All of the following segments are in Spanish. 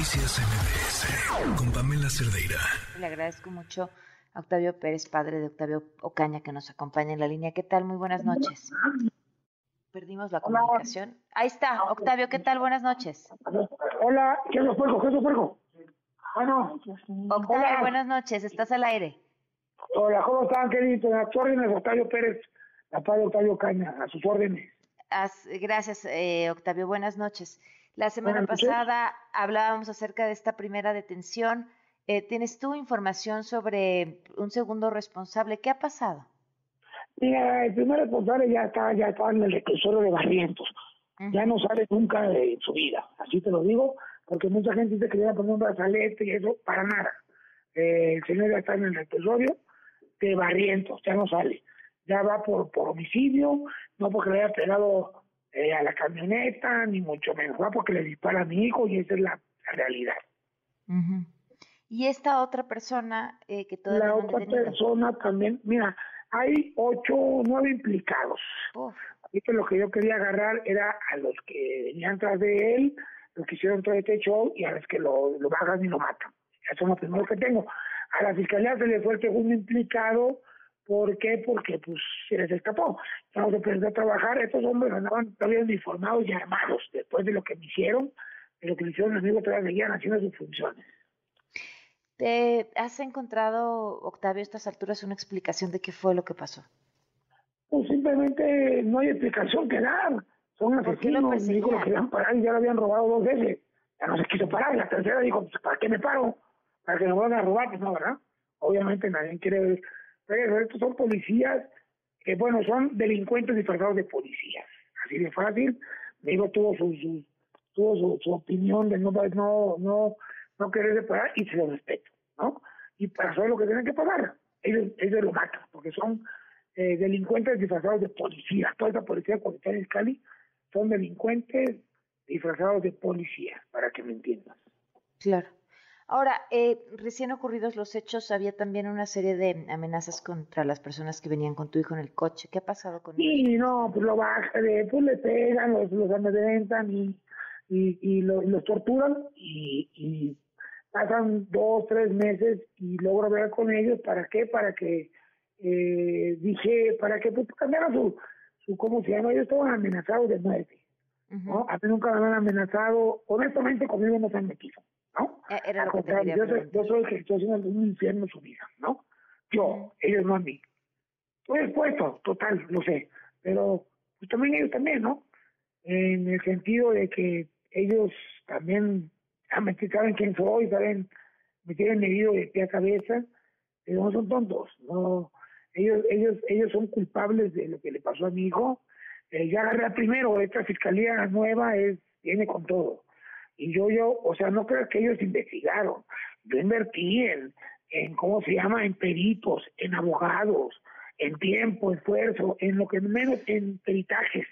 Noticias MBS con Pamela Cerdeira. Le agradezco mucho a Octavio Pérez, padre de Octavio Ocaña, que nos acompaña en la línea. ¿Qué tal? Muy buenas noches. Perdimos la comunicación. Ahí está, Octavio, ¿qué tal? Buenas noches. Hola, ¿qué es lo puerco? ¿Qué es lo puerco? Ah, no. Octavio, Hola. buenas noches, estás al aire. Hola, ¿cómo están, queridos? A sus órdenes, Octavio Pérez, papá de Octavio Caña, a sus órdenes. As- gracias, eh, Octavio, buenas noches. La semana pasada hablábamos acerca de esta primera detención. Eh, ¿Tienes tú información sobre un segundo responsable? ¿Qué ha pasado? Mira, el primer responsable ya está, ya está en el reclusorio de Barrientos. Ya no sale nunca de su vida, así te lo digo, porque mucha gente dice que le iban a poner un brazalete y eso, para nada. Eh, el señor ya está en el reclusorio de Barrientos, ya no sale. Ya va por, por homicidio, no porque le haya pegado eh, a la camioneta, ni mucho menos, porque le dispara a mi hijo y esa es la, la realidad. Ujú. Y esta otra persona eh, que todavía La no otra persona también, mira, hay ocho, nueve implicados. Uf, Así que lo que yo quería agarrar era a los que venían tras de él, los que hicieron todo este show y a los que lo, lo bajan y lo matan. Eso es lo primero que tengo. A la fiscalía se le fue el segundo implicado. ¿Por qué? Porque pues se les escapó. Se presentó a trabajar. Estos hombres andaban todavía uniformados y armados después de lo que me hicieron, de lo que me hicieron los amigos todavía seguían haciendo sus funciones. ¿Te has encontrado, Octavio, a estas alturas una explicación de qué fue lo que pasó? Pues simplemente no hay explicación que dar. Son ¿Por qué lo asesinos. Mi hijo lo querían parar y ya lo habían robado dos veces. Ya no se quiso parar. La tercera dijo, pues, ¿para qué me paro? ¿Para que me vuelvan a robar? Pues no, ¿verdad? Obviamente nadie quiere ver. Estos son policías que, bueno, son delincuentes disfrazados de policías. Así de fácil. Hijo tuvo su, su- su, opinión de no, no, no, no querer parar y se lo respeto, ¿no? Y es lo que tienen que pagar. Ellos, ellos lo matan, porque son eh, delincuentes disfrazados de policía. Toda esa policía policial en Cali son delincuentes disfrazados de policía, para que me entiendas. Claro. Ahora, eh, recién ocurridos los hechos, había también una serie de amenazas contra las personas que venían con tu hijo en el coche. ¿Qué ha pasado con ellos? Y no, pues lo bajan, eh, pues le pegan, los, los amedrentan y, y, y lo- y los torturan y, y pasan dos, tres meses y logro hablar con ellos. ¿Para qué? Para que, eh, dije, para que pues, cambiaran su, su, ¿cómo se llama? Ellos estaban amenazados de muerte. ¿no? A mí nunca me han amenazado, honestamente conmigo no se han metido, ¿no? Eh, Era Al lo que te contrario, quería yo soy, yo soy el que estoy haciendo un infierno en su vida, ¿no? Yo, ellos no a mí. Estoy expuesto, total, lo sé, pero pues, también ellos también, ¿no? En el sentido de que ellos también saben, quién soy, saben, me tienen medido de pie a cabeza, pero no son tontos, no, ellos, ellos, ellos son culpables de lo que le pasó a mi hijo. Eh, ya agarré al primero, esta fiscalía nueva es, viene con todo. Y yo, yo, o sea, no creo que ellos investigaron. Yo invertí en, en, ¿cómo se llama? En peritos, en abogados, en tiempo, esfuerzo, en lo que menos, en peritajes.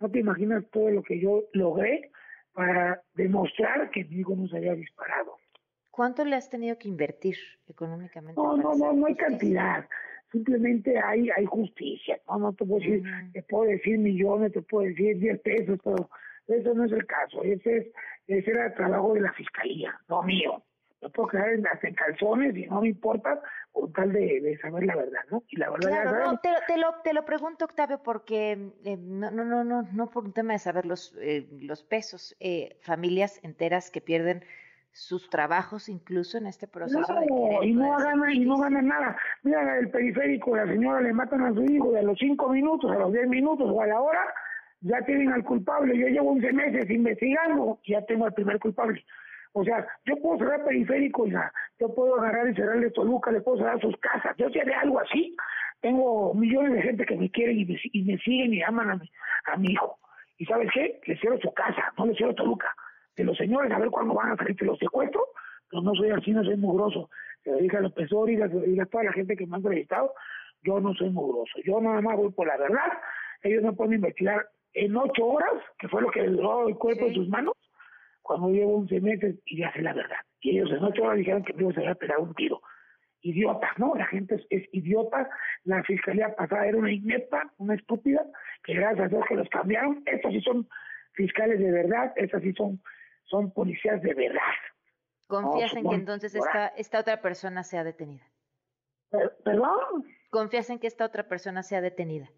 No te imaginas todo lo que yo logré para demostrar que mi hijo no se había disparado. ¿Cuánto le has tenido que invertir económicamente? No, no, no, no hay justicia? cantidad. Simplemente hay, hay justicia. No, no te puedo decir, Ujú. te puedo decir millones, te puedo decir 10 pesos, pero eso no es el caso. Ese es, ese era el trabajo de la fiscalía, no mío. Me puedo quedar en, hasta en calzones y no me importa con tal de, de saber la verdad, ¿no? Y la verdad ya Claro, sabemos. no, te, te lo, te lo pregunto, Octavio, porque eh, no, no, no, no, no por un tema de saber los, eh, los pesos, eh, familias enteras que pierden sus trabajos incluso en este proceso No, y no hacer ganan y no ganan nada. Mira, el periférico, la señora le matan a su hijo de a los cinco minutos, a los 10 minutos o a la hora, ya tienen al culpable. Yo llevo 11 meses investigando y ya tengo al primer culpable. O sea, yo puedo cerrar periférico, ya, yo puedo agarrar y cerrarle Toluca, le puedo cerrar sus casas. Yo si haré algo así, tengo millones de gente que me quieren y me, y me siguen y aman a mi, a mi hijo. ¿Y sabes qué? Le cierro su casa, no le cierro Toluca. De los señores, a ver cuándo van a salir, te los secuestro, pero no soy así, no soy mugroso. Se lo dije a López Dóriga, se lo dije a toda la gente que me ha entrevistado, yo no soy mugroso. Yo nada más voy por la verdad. Ellos no pueden investigar en ocho horas, que fue lo que duró el cuerpo en sus manos, cuando llevo 11 meses y ya sé la verdad. Y ellos en ocho horas dijeron que me se había pegado un tiro. Idiotas, ¿no? La gente es, es idiota. La fiscalía pasada era una inepta, una estúpida, que gracias a Dios que los cambiaron. Estos sí son fiscales de verdad, estos sí son, son policías de verdad. ¿Confías en que entonces esta, esta otra persona sea detenida? ¿Perdón? ¿Confías en que esta otra persona sea detenida?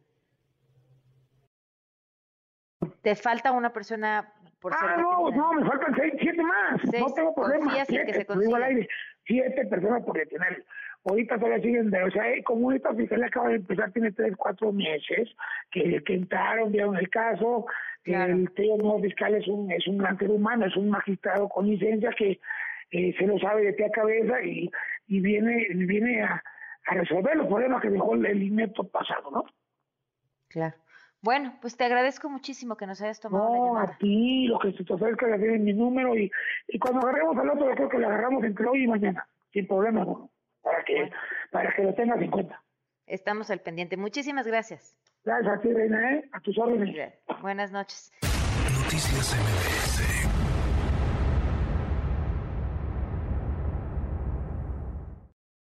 ¿Te falta una persona por ser Ah, no, no, me faltan seis, siete más. Seis. No tengo problema. En que Siete, se te digo al consiga. aire. Siete personas por detener. Ahorita todavía siguen, de, o sea, eh, como esta fiscalía acaba de empezar, tiene tres, cuatro meses, que, que entraron, vieron el caso. Claro. El tío nuevo fiscal es un, es un gran ser humano, es un magistrado con licencia que eh, se lo sabe de pie a cabeza y, y viene, viene a, a resolver los problemas que dejó el, el inepto pasado, ¿no? Claro. Bueno, pues te agradezco muchísimo que nos hayas tomado la No, llamada. a ti, lo que se te ofrezca, ya tienen mi número y, y cuando agarremos al otro, yo creo que lo agarramos entre hoy y mañana, sin problema alguno, para que, Bueno. para que lo tengas en cuenta. Estamos al pendiente. Muchísimas gracias. Gracias a ti, Reina, ¿eh? a tus órdenes. Buenas noches. Noticias MBS